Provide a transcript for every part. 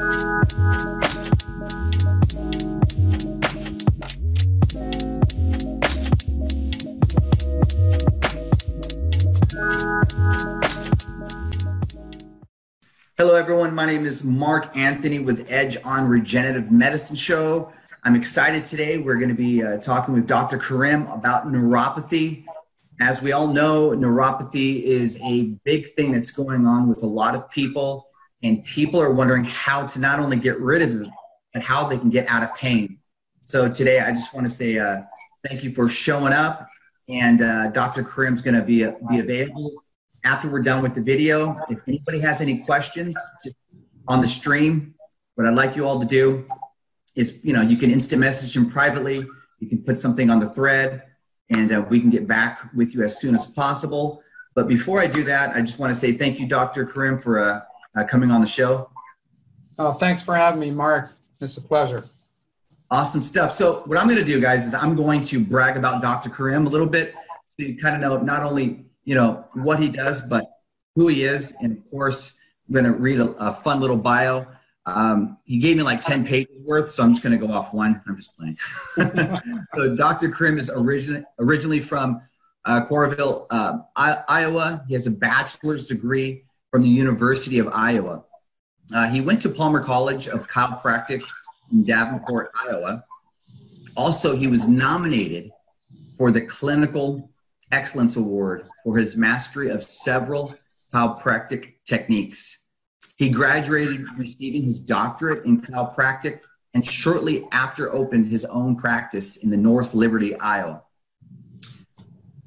Hello, everyone. My name is Mark Anthony with Edge on Regenerative Medicine Show. I'm excited today. We're going to be uh, talking with Dr. Karim about neuropathy. As we all know, neuropathy is a big thing that's going on with a lot of people, and people are wondering how to not only get rid of it, but how they can get out of pain. So today, I just want to say uh, thank you for showing up, and uh, Dr. Karim's going to be, uh, be available after we're done with the video. If anybody has any questions just on the stream, what I'd like you all to do is, you know, you can instant message him privately. You can put something on the thread and uh, we can get back with you as soon as possible. But before I do that, I just want to say thank you, Dr. Karim, for uh, uh, coming on the show. Oh, thanks for having me, Mark. It's a pleasure. Awesome stuff. So, what I'm going to do, guys, is I'm going to brag about Dr. Karim a little bit so you kind of know not only you know what he does, but who he is, and of course, I'm going to read a, a fun little bio. Um, he gave me like 10 pages worth, so I'm just going to go off one. I'm just playing. so Dr. Karim is origin, originally from uh, Coralville, uh, I- Iowa. He has a bachelor's degree from the University of Iowa. Uh, he went to Palmer College of Chiropractic in Davenport, Iowa. Also, he was nominated for the Clinical Excellence Award for his mastery of several chiropractic techniques. He graduated receiving his doctorate in chiropractic and shortly after opened his own practice in the North Liberty, Iowa.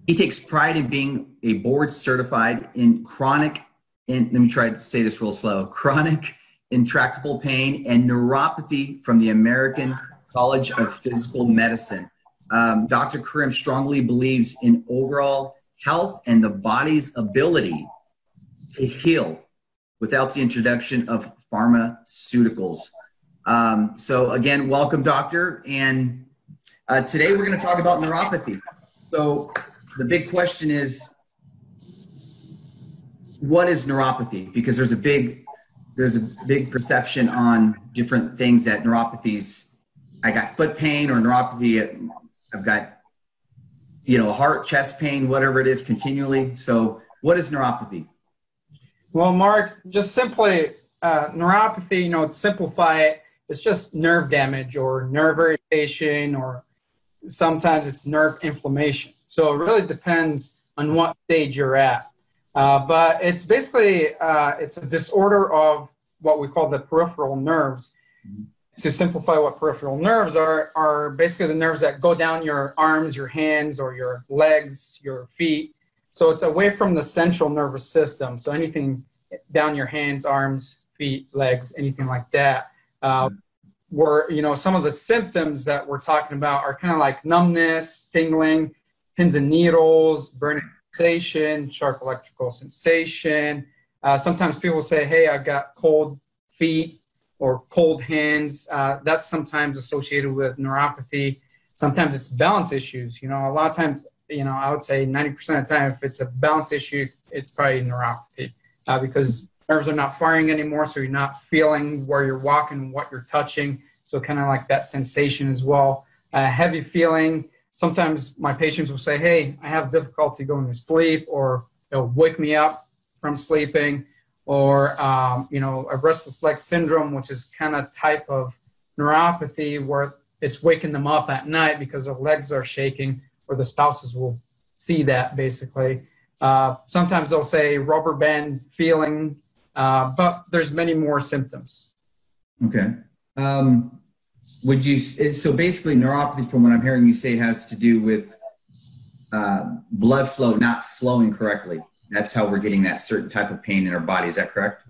He takes pride in being a board certified in chronic, in, let me try to say this real slow, chronic intractable pain and neuropathy from the American College of Physical Medicine. Um, Dr. Karim strongly believes in overall health and the body's ability to heal without the introduction of pharmaceuticals. Um, so, again, welcome, doctor. And uh, today we're going to talk about neuropathy. So, the big question is what is neuropathy? Because there's a big there's a big perception on different things that neuropathies. I got foot pain or neuropathy. I've got you know heart, chest pain, whatever it is, continually. So, what is neuropathy? Well, Mark, just simply uh, neuropathy, you know, to simplify it, it's just nerve damage or nerve irritation, or sometimes it's nerve inflammation. So it really depends on what stage you're at. Uh, but it's basically uh, it's a disorder of what we call the peripheral nerves. Mm-hmm. To simplify, what peripheral nerves are are basically the nerves that go down your arms, your hands, or your legs, your feet, so it's away from the central nervous system. So anything down your hands, arms, feet, legs, anything like that. Uh, where you know some of the symptoms that we're talking about are kind of like numbness, tingling, pins and needles, burning sensation, sharp electrical sensation. Uh, sometimes people say, "Hey, I've got cold feet or cold hands." Uh, that's sometimes associated with neuropathy. Sometimes it's balance issues. You know, a lot of times you know, I would say 90% of the time, if it's a balance issue, it's probably neuropathy uh, because nerves are not firing anymore. So you're not feeling where you're walking, what you're touching. So kind of like that sensation as well. Heavy feeling. Sometimes my patients will say, Hey, I have difficulty going to sleep, or they'll wake me up from sleeping, or, um, you know, a restless leg syndrome, which is kind of type of neuropathy where it's waking them up at night because their legs are shaking or the spouses will see that basically. Uh, sometimes they'll say rubber band feeling, uh, but there's many more symptoms. Okay. Um, would you so basically neuropathy, from what I'm hearing you say, has to do with uh, blood flow not flowing correctly. That's how we're getting that certain type of pain in our body. Is that correct?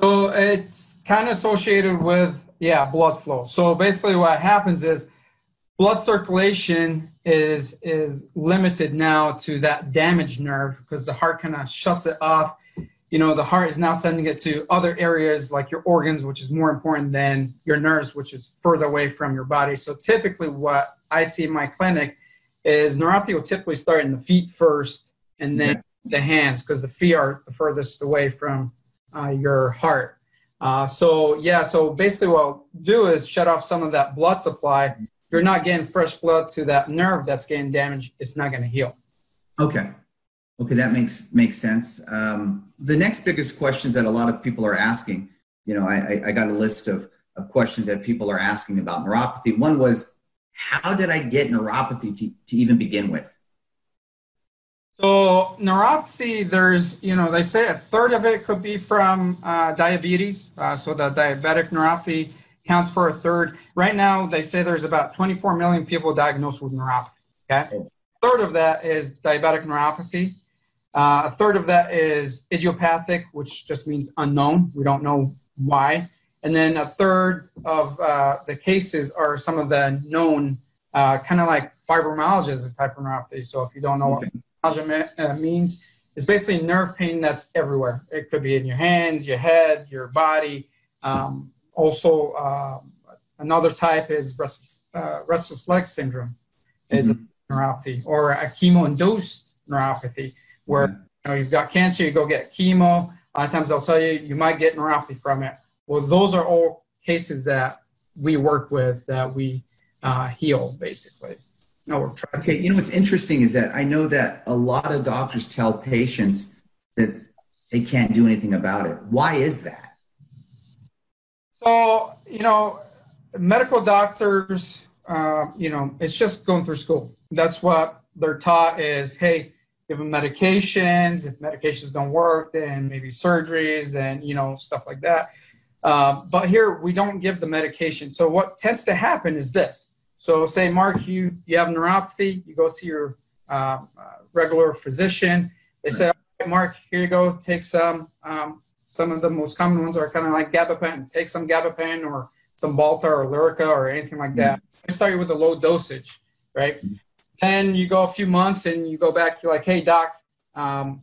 So it's kind of associated with yeah blood flow. So basically, what happens is blood circulation is is limited now to that damaged nerve because the heart kind of shuts it off. You know, the heart is now sending it to other areas like your organs, which is more important than your nerves, which is further away from your body. So typically, what I see in my clinic is neuropathy will typically start in the feet first, and then yeah. the hands because the feet are the furthest away from uh, your heart. Uh, so yeah, so basically what I'll do is shut off some of that blood supply. You're not getting fresh blood to that nerve that's getting damaged. It's not going to heal. Okay. Okay, that makes makes sense. Um, the next biggest questions that a lot of people are asking, you know, I, I got a list of, of questions that people are asking about neuropathy. One was, how did I get neuropathy to, to even begin with? So neuropathy, there's, you know, they say a third of it could be from uh, diabetes. Uh, so the diabetic neuropathy counts for a third. Right now, they say there's about 24 million people diagnosed with neuropathy. Okay, a third of that is diabetic neuropathy. Uh, a third of that is idiopathic, which just means unknown. We don't know why. And then a third of uh, the cases are some of the known, uh, kind of like fibromyalgia is a type of neuropathy. So if you don't know okay. what uh, means it's basically nerve pain that's everywhere. It could be in your hands, your head, your body. Um, also, uh, another type is restless, uh, restless leg syndrome, is mm-hmm. a neuropathy, or a chemo-induced neuropathy, where you know you've got cancer, you go get chemo. A lot of times they'll tell you you might get neuropathy from it. Well, those are all cases that we work with that we uh, heal, basically. No, try okay, you know what's interesting is that I know that a lot of doctors tell patients that they can't do anything about it. Why is that? So, you know, medical doctors, uh, you know, it's just going through school. That's what they're taught is, hey, give them medications. If medications don't work, then maybe surgeries, then, you know, stuff like that. Uh, but here we don't give the medication. So what tends to happen is this so say, Mark, you, you have neuropathy, you go see your uh, regular physician. They say, right, Mark, here you go, take some. Um, some of the most common ones are kind of like gabapentin. Take some gabapentin or Cymbalta or Lyrica or anything like that. I start you with a low dosage, right? Then you go a few months and you go back, you're like, hey, doc, um,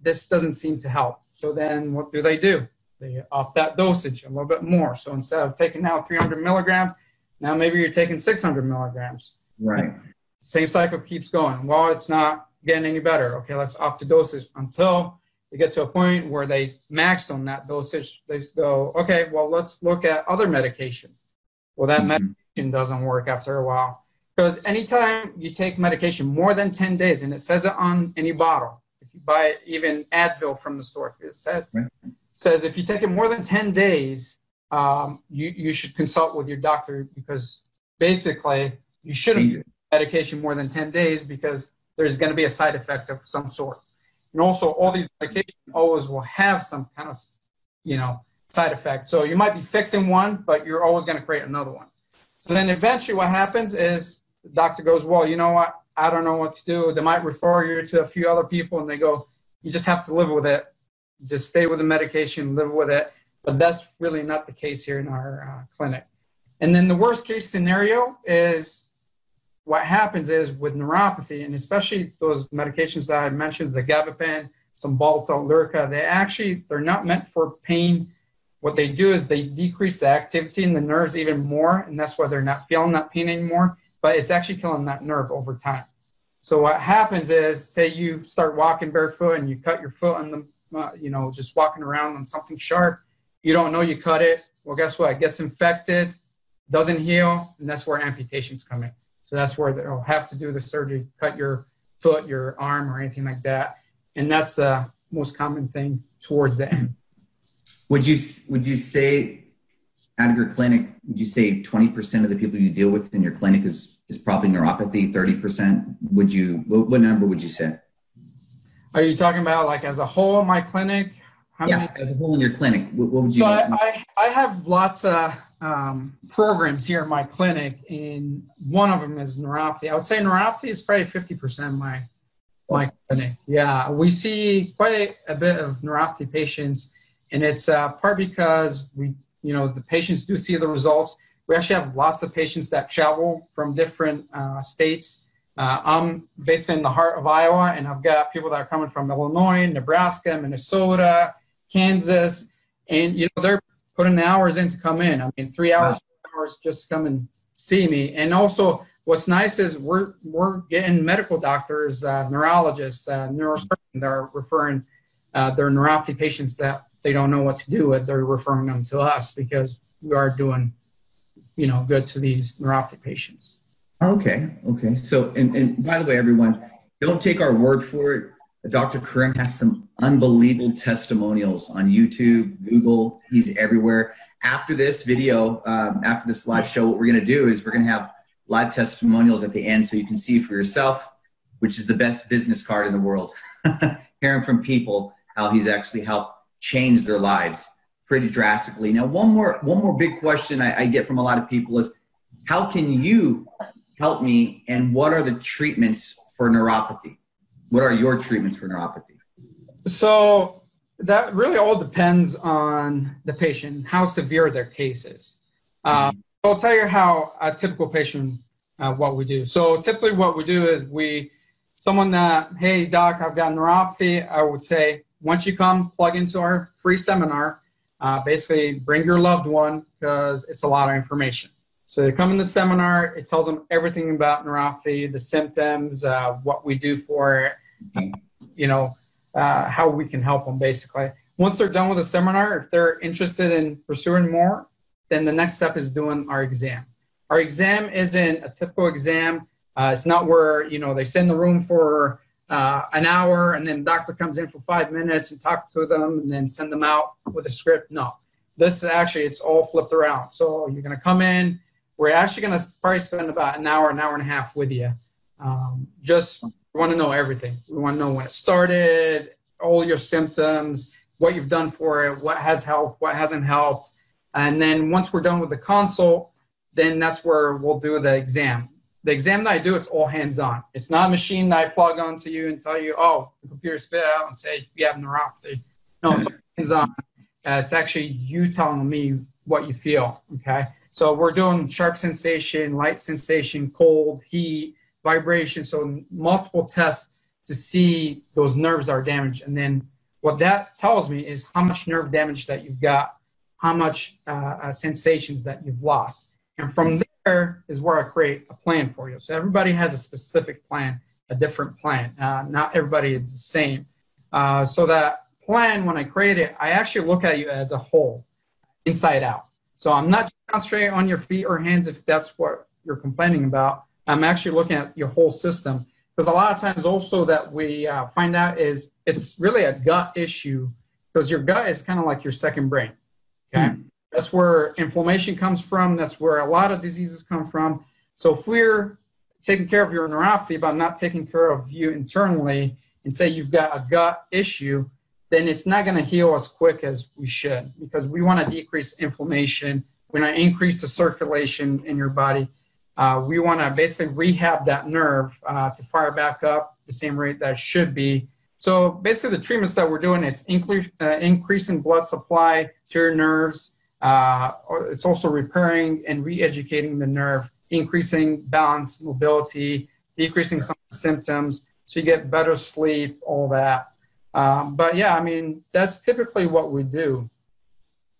this doesn't seem to help. So then what do they do? They up that dosage a little bit more. So instead of taking now 300 milligrams, now maybe you're taking 600 milligrams. Right. Same cycle keeps going. Well, it's not getting any better. Okay, let's up the dosage until they get to a point where they maxed on that dosage. They go, okay, well, let's look at other medication. Well, that mm-hmm. medication doesn't work after a while. Because anytime you take medication more than 10 days, and it says it on any bottle, if you buy even Advil from the store, it says, right. it says if you take it more than 10 days, um, you, you should consult with your doctor because basically you shouldn't take medication more than 10 days because there's going to be a side effect of some sort. And also, all these medications always will have some kind of, you know, side effect. So you might be fixing one, but you're always going to create another one. So then eventually what happens is the doctor goes, well, you know what? I don't know what to do. They might refer you to a few other people and they go, you just have to live with it. Just stay with the medication, live with it. But that's really not the case here in our uh, clinic. And then the worst case scenario is what happens is with neuropathy, and especially those medications that I mentioned, the gabapentin, Cymbalta, Lyrica, they actually, they're not meant for pain. What they do is they decrease the activity in the nerves even more, and that's why they're not feeling that pain anymore, but it's actually killing that nerve over time. So what happens is, say you start walking barefoot and you cut your foot on the, uh, you know, just walking around on something sharp, you don't know you cut it. Well, guess what? It gets infected, doesn't heal, and that's where amputations come in. So that's where they'll have to do the surgery, cut your foot, your arm, or anything like that. And that's the most common thing towards the end. Would you would you say out of your clinic, would you say 20% of the people you deal with in your clinic is, is probably neuropathy, 30%? Would you, what, what number would you say? Are you talking about like as a whole my clinic? How yeah, many? as a whole in your clinic, what, what would you? So I, I, I, have lots of um, programs here in my clinic, and one of them is neuropathy. I would say neuropathy is probably 50% of my my clinic. Yeah, we see quite a bit of neuropathy patients, and it's uh, part because we, you know, the patients do see the results. We actually have lots of patients that travel from different uh, states. Uh, I'm based in the heart of Iowa, and I've got people that are coming from Illinois, Nebraska, Minnesota, Kansas, and you know they're putting the hours in to come in. I mean, three hours, wow. hours just to come and see me. And also, what's nice is we're we're getting medical doctors, uh, neurologists, uh, neurosurgeons that are referring uh, their neuropathy patients that they don't know what to do with. They're referring them to us because we are doing, you know, good to these neuropathy patients. Okay, okay. So, and, and by the way, everyone, don't take our word for it. Dr. Karim has some unbelievable testimonials on YouTube, Google. He's everywhere. After this video, um, after this live show, what we're going to do is we're going to have live testimonials at the end so you can see for yourself, which is the best business card in the world. Hearing from people how he's actually helped change their lives pretty drastically. Now, one more one more big question I, I get from a lot of people is, how can you help me, and what are the treatments for neuropathy? What are your treatments for neuropathy? So that really all depends on the patient, how severe their case is. Uh, I'll tell you how a typical patient, uh, what we do. So typically what we do is we, someone that, hey doc, I've got neuropathy, I would say, once you come plug into our free seminar, uh, basically bring your loved one because it's a lot of information. So they come in the seminar, it tells them everything about neuropathy, the symptoms, uh, what we do for it, you know, uh, how we can help them basically. Once they're done with the seminar, if they're interested in pursuing more, then the next step is doing our exam. Our exam isn't a typical exam. Uh, it's not where, you know, they sit in the room for uh, an hour and then doctor comes in for five minutes and talk to them and then send them out with a script. No, this is actually, it's all flipped around. So you're going to come in, we're actually going to probably spend about an hour, an hour and a half with you. Um, just want to know everything. We want to know when it started, all your symptoms, what you've done for it, what has helped, what hasn't helped. And then once we're done with the consult, then that's where we'll do the exam. The exam that I do, it's all hands on. It's not a machine that I plug onto you and tell you, oh, the computer spit out and say you have neuropathy. No, it's hands on. Uh, it's actually you telling me what you feel. Okay. So we're doing sharp sensation, light sensation, cold, heat, vibration. So multiple tests to see those nerves are damaged. And then what that tells me is how much nerve damage that you've got, how much uh, uh, sensations that you've lost. And from there is where I create a plan for you. So everybody has a specific plan, a different plan. Uh, not everybody is the same. Uh, so that plan, when I create it, I actually look at you as a whole, inside out. So I'm not concentrating on your feet or hands if that's what you're complaining about. I'm actually looking at your whole system because a lot of times also that we uh, find out is it's really a gut issue because your gut is kind of like your second brain. Okay, mm. That's where inflammation comes from. That's where a lot of diseases come from. So if we're taking care of your neuropathy but not taking care of you internally, and say you've got a gut issue, then it's not going to heal as quick as we should because we want to decrease inflammation. We want to increase the circulation in your body. Uh, we want to basically rehab that nerve uh, to fire back up the same rate that it should be. So basically, the treatments that we're doing it's increase, uh, increasing blood supply to your nerves. Uh, it's also repairing and re-educating the nerve, increasing balance, mobility, decreasing some symptoms, so you get better sleep, all that. Um, but yeah, I mean, that's typically what we do.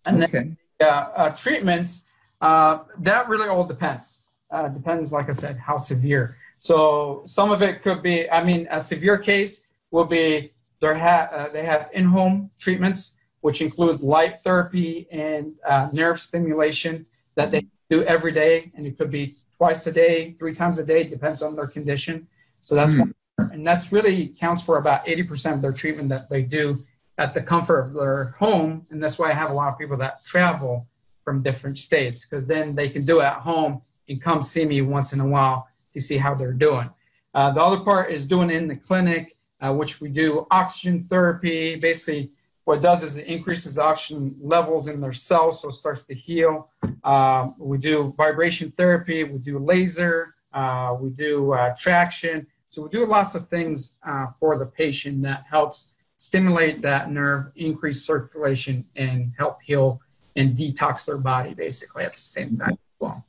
And okay. then yeah, uh, treatments, uh, that really all depends. Uh, depends, like I said, how severe. So some of it could be, I mean, a severe case will be ha- uh, they have in-home treatments, which include light therapy and uh, nerve stimulation that they do every day. And it could be twice a day, three times a day, depends on their condition. So that's mm. one and that's really counts for about 80% of their treatment that they do at the comfort of their home. And that's why I have a lot of people that travel from different states because then they can do it at home and come see me once in a while to see how they're doing. Uh, the other part is doing in the clinic, uh, which we do oxygen therapy. Basically, what it does is it increases oxygen levels in their cells, so it starts to heal. Um, we do vibration therapy, we do laser, uh, we do uh, traction. So we do lots of things uh, for the patient that helps stimulate that nerve, increase circulation, and help heal and detox their body basically at the same time well.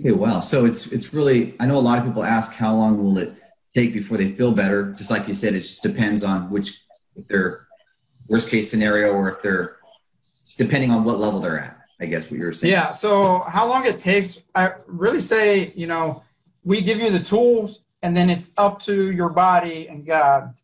Okay, wow. So it's it's really I know a lot of people ask how long will it take before they feel better. Just like you said, it just depends on which if they're worst case scenario or if they're just depending on what level they're at. I guess what you're saying. Yeah. So how long it takes? I really say you know we give you the tools and then it's up to your body and God.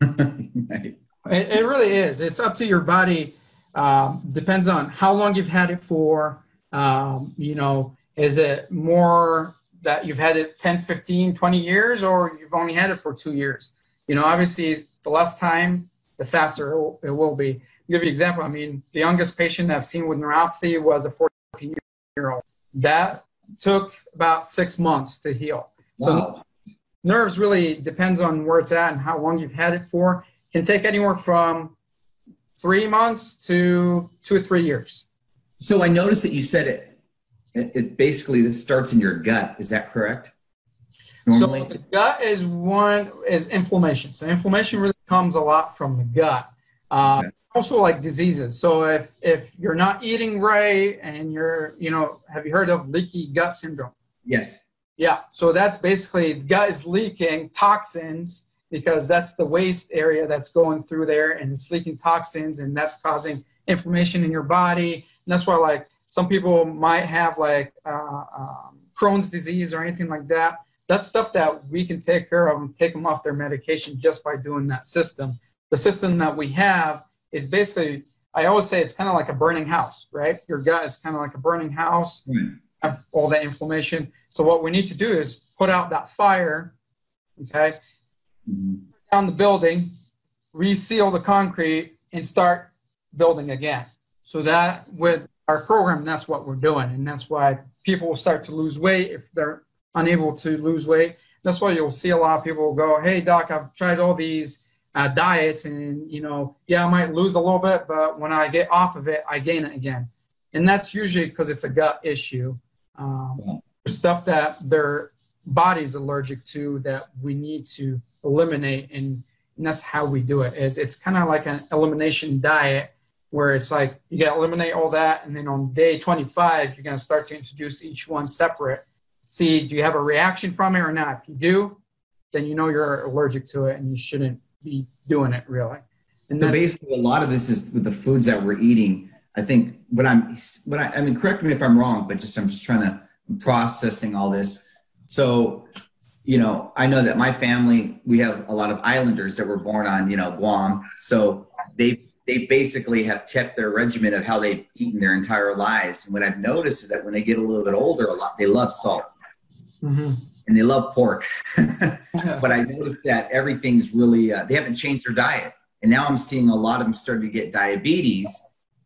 right. it, it, really is. It's up to your body. Um, depends on how long you've had it for. Um, you know, is it more that you've had it 10, 15, 20 years, or you've only had it for two years? You know, obviously, the less time, the faster it will, it will be. I'll give you an example. I mean, the youngest patient I've seen with neuropathy was a 14 year old. That took about six months to heal. Wow. So nerves really depends on where it's at and how long you've had it for. Can take anywhere from three months to two or three years. So I noticed that you said it. It, it basically this starts in your gut. Is that correct? Normally? So the gut is one is inflammation. So inflammation really comes a lot from the gut. Uh, okay also like diseases. So if if you're not eating right and you're, you know, have you heard of leaky gut syndrome? Yes. Yeah. So that's basically gut is leaking toxins because that's the waste area that's going through there and it's leaking toxins and that's causing inflammation in your body. And that's why like some people might have like uh, um, Crohn's disease or anything like that. That's stuff that we can take care of and take them off their medication just by doing that system. The system that we have is basically I always say it's kind of like a burning house, right? Your gut is kind of like a burning house, mm. have all that inflammation. So what we need to do is put out that fire, okay, mm. down the building, reseal the concrete, and start building again. So that with our program, that's what we're doing, and that's why people will start to lose weight if they're unable to lose weight. That's why you'll see a lot of people go, "Hey, doc, I've tried all these." uh, diets and you know yeah i might lose a little bit but when i get off of it i gain it again and that's usually because it's a gut issue um, stuff that their body's allergic to that we need to eliminate and, and that's how we do it is it's kind of like an elimination diet where it's like you got to eliminate all that and then on day 25 you're going to start to introduce each one separate see do you have a reaction from it or not if you do then you know you're allergic to it and you shouldn't be doing it really. And so basically, a lot of this is with the foods that we're eating. I think what I'm, what I, I mean, correct me if I'm wrong, but just I'm just trying to I'm processing all this. So, you know, I know that my family we have a lot of islanders that were born on you know Guam, so they they basically have kept their regimen of how they've eaten their entire lives. And what I've noticed is that when they get a little bit older, a lot they love salt. Mm-hmm and they love pork. but I noticed that everything's really, uh, they haven't changed their diet. And now I'm seeing a lot of them starting to get diabetes.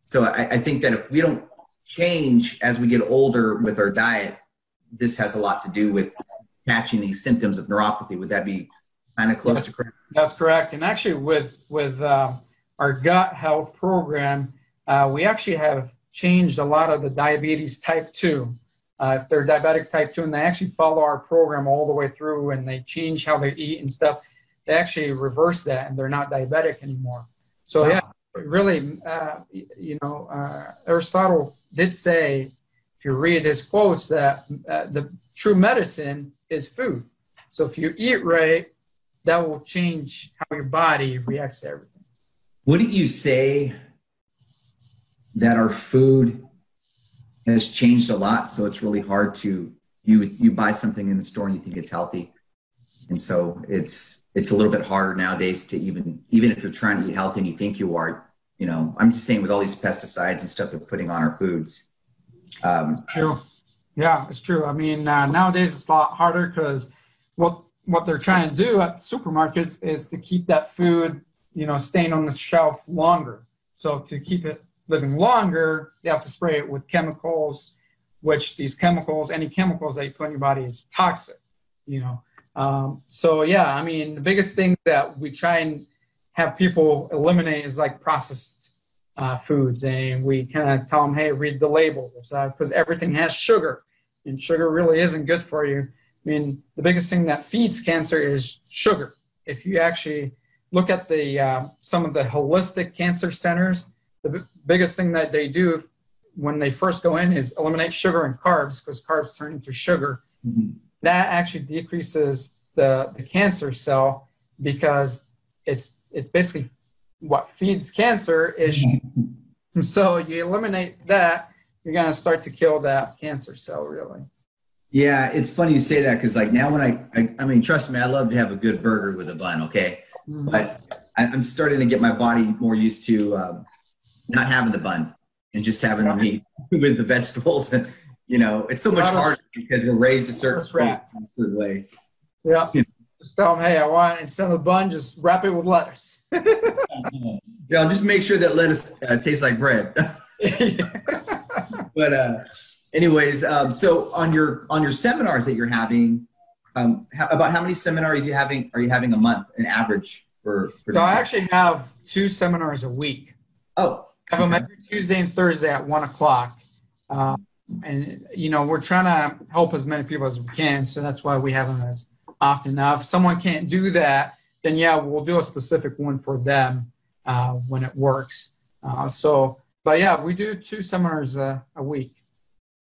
So I, I think that if we don't change as we get older with our diet, this has a lot to do with catching these symptoms of neuropathy. Would that be kind of close that's, to correct? That's correct. And actually, with with uh, our gut health program, uh, we actually have changed a lot of the diabetes type two uh, if they're diabetic type 2 and they actually follow our program all the way through and they change how they eat and stuff, they actually reverse that and they're not diabetic anymore. So, wow. yeah, really, uh, you know, uh, Aristotle did say, if you read his quotes, that uh, the true medicine is food. So, if you eat right, that will change how your body reacts to everything. Wouldn't you say that our food has changed a lot. So it's really hard to you you buy something in the store and you think it's healthy, and so it's it's a little bit harder nowadays to even even if you're trying to eat healthy and you think you are. You know, I'm just saying with all these pesticides and stuff they're putting on our foods. Um, true. Yeah, it's true. I mean, uh, nowadays it's a lot harder because what what they're trying to do at supermarkets is to keep that food, you know, staying on the shelf longer. So to keep it living longer, they have to spray it with chemicals, which these chemicals, any chemicals that you put in your body is toxic, you know. Um, so yeah, I mean, the biggest thing that we try and have people eliminate is like processed uh, foods, and we kind of tell them, hey, read the labels because uh, everything has sugar, and sugar really isn't good for you. I mean, the biggest thing that feeds cancer is sugar. If you actually look at the uh, some of the holistic cancer centers, the b- biggest thing that they do when they first go in is eliminate sugar and carbs because carbs turn into sugar. Mm-hmm. That actually decreases the, the cancer cell because it's it's basically what feeds cancer is so you eliminate that you're going to start to kill that cancer cell really yeah it's funny you say that because like now when I, I, I mean trust me i love to have a good burger with a bun okay mm-hmm. but I, am starting to get my body more used to um, not having the bun and just having the meat with the vegetables. And you know it's so much harder because we're raised a certain, certain way yeah. just tell them, hey, I want instead of the bun, just wrap it with lettuce. yeah, I'll just make sure that lettuce uh, tastes like bread. but uh, anyways, um, so on your on your seminars that you're having, um, how, about how many seminars you having are you having a month, an average for? for so I actually have two seminars a week. Oh, have them every Tuesday and Thursday at one o'clock. Um, and you know we're trying to help as many people as we can, so that's why we have them as often. Now, if someone can't do that, then yeah, we'll do a specific one for them uh, when it works. Uh, so, but yeah, we do two seminars uh, a week.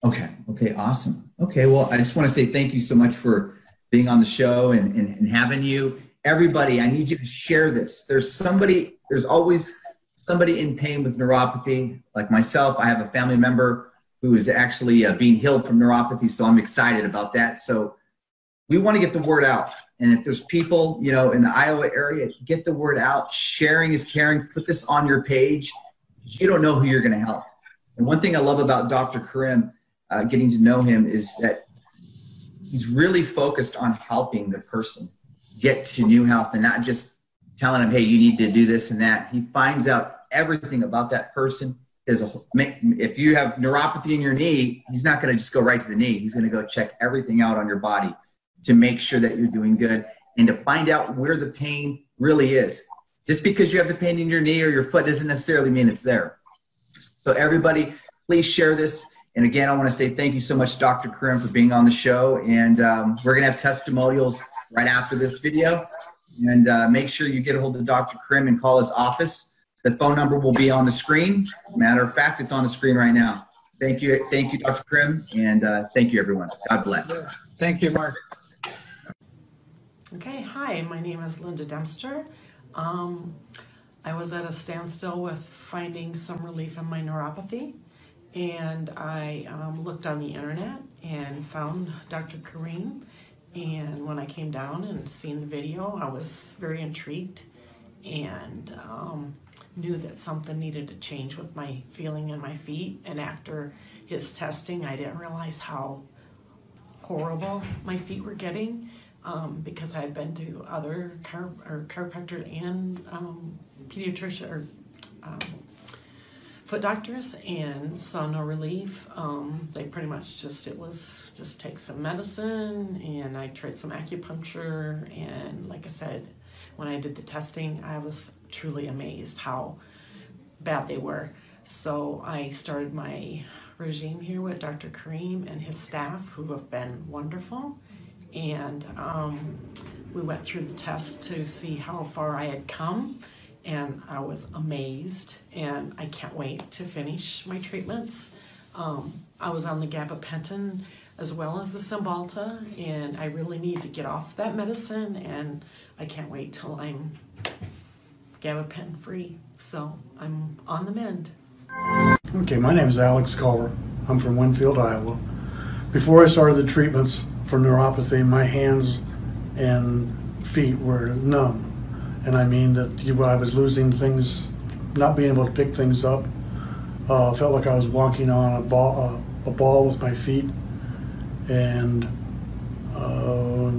Okay. Okay. Awesome. Okay. Well, I just want to say thank you so much for being on the show and, and, and having you. Everybody, I need you to share this. There's somebody, there's always somebody in pain with neuropathy, like myself. I have a family member who is actually uh, being healed from neuropathy, so I'm excited about that. So we want to get the word out. And if there's people, you know, in the Iowa area, get the word out. Sharing is caring. Put this on your page. You don't know who you're going to help. And one thing I love about Dr. Karim, uh, getting to know him, is that he's really focused on helping the person get to new health and not just telling him, hey, you need to do this and that. He finds out everything about that person. Is if you have neuropathy in your knee, he's not going to just go right to the knee. He's going to go check everything out on your body to make sure that you're doing good and to find out where the pain really is. Just because you have the pain in your knee or your foot doesn't necessarily mean it's there. So, everybody, please share this. And again, I want to say thank you so much, Dr. Karim, for being on the show. And um, we're going to have testimonials right after this video. And uh, make sure you get a hold of Dr. Karim and call his office. The phone number will be on the screen. Matter of fact, it's on the screen right now. Thank you. Thank you, Dr. Karim, And uh, thank you, everyone. God bless. Thank you, Mark. Okay, hi, my name is Linda Dempster. Um, I was at a standstill with finding some relief in my neuropathy, and I um, looked on the internet and found Dr. Karim. And when I came down and seen the video, I was very intrigued and um, knew that something needed to change with my feeling in my feet. And after his testing, I didn't realize how horrible my feet were getting um, because I had been to other or chiropractor and um, pediatrician or um, foot doctors and saw no relief. Um, they pretty much just it was just take some medicine and I tried some acupuncture and like I said, when I did the testing, I was truly amazed how bad they were. So I started my regime here with Dr. Karim and his staff who have been wonderful and um, we went through the test to see how far I had come and I was amazed and I can't wait to finish my treatments. Um, I was on the gabapentin as well as the Cymbalta and I really need to get off that medicine and I can't wait till I'm gabapentin free. So I'm on the mend. Okay, my name is Alex Culver. I'm from Winfield, Iowa. Before I started the treatments, for neuropathy, my hands and feet were numb. And I mean that you, I was losing things, not being able to pick things up. Uh, felt like I was walking on a ball, uh, a ball with my feet, and uh,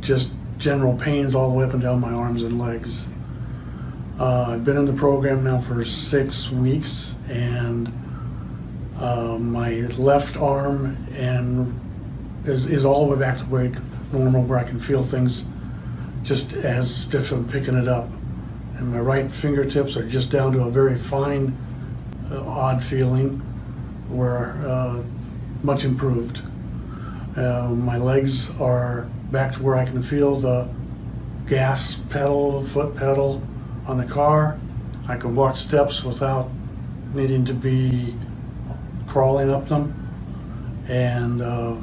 just general pains all the way up and down my arms and legs. Uh, I've been in the program now for six weeks, and uh, my left arm and is, is all the way back to where normal, where I can feel things just as if I'm picking it up. And my right fingertips are just down to a very fine uh, odd feeling where uh, much improved. Uh, my legs are back to where I can feel the gas pedal, foot pedal on the car. I can walk steps without needing to be crawling up them. And uh,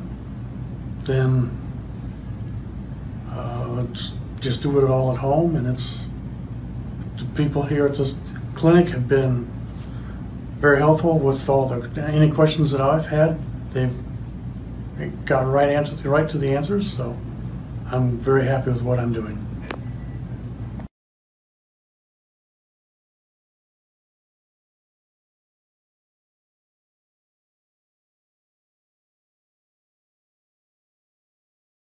then uh, just do it all at home. And it's the people here at this clinic have been very helpful with all the any questions that I've had. They've got right answer right to the answers. So I'm very happy with what I'm doing.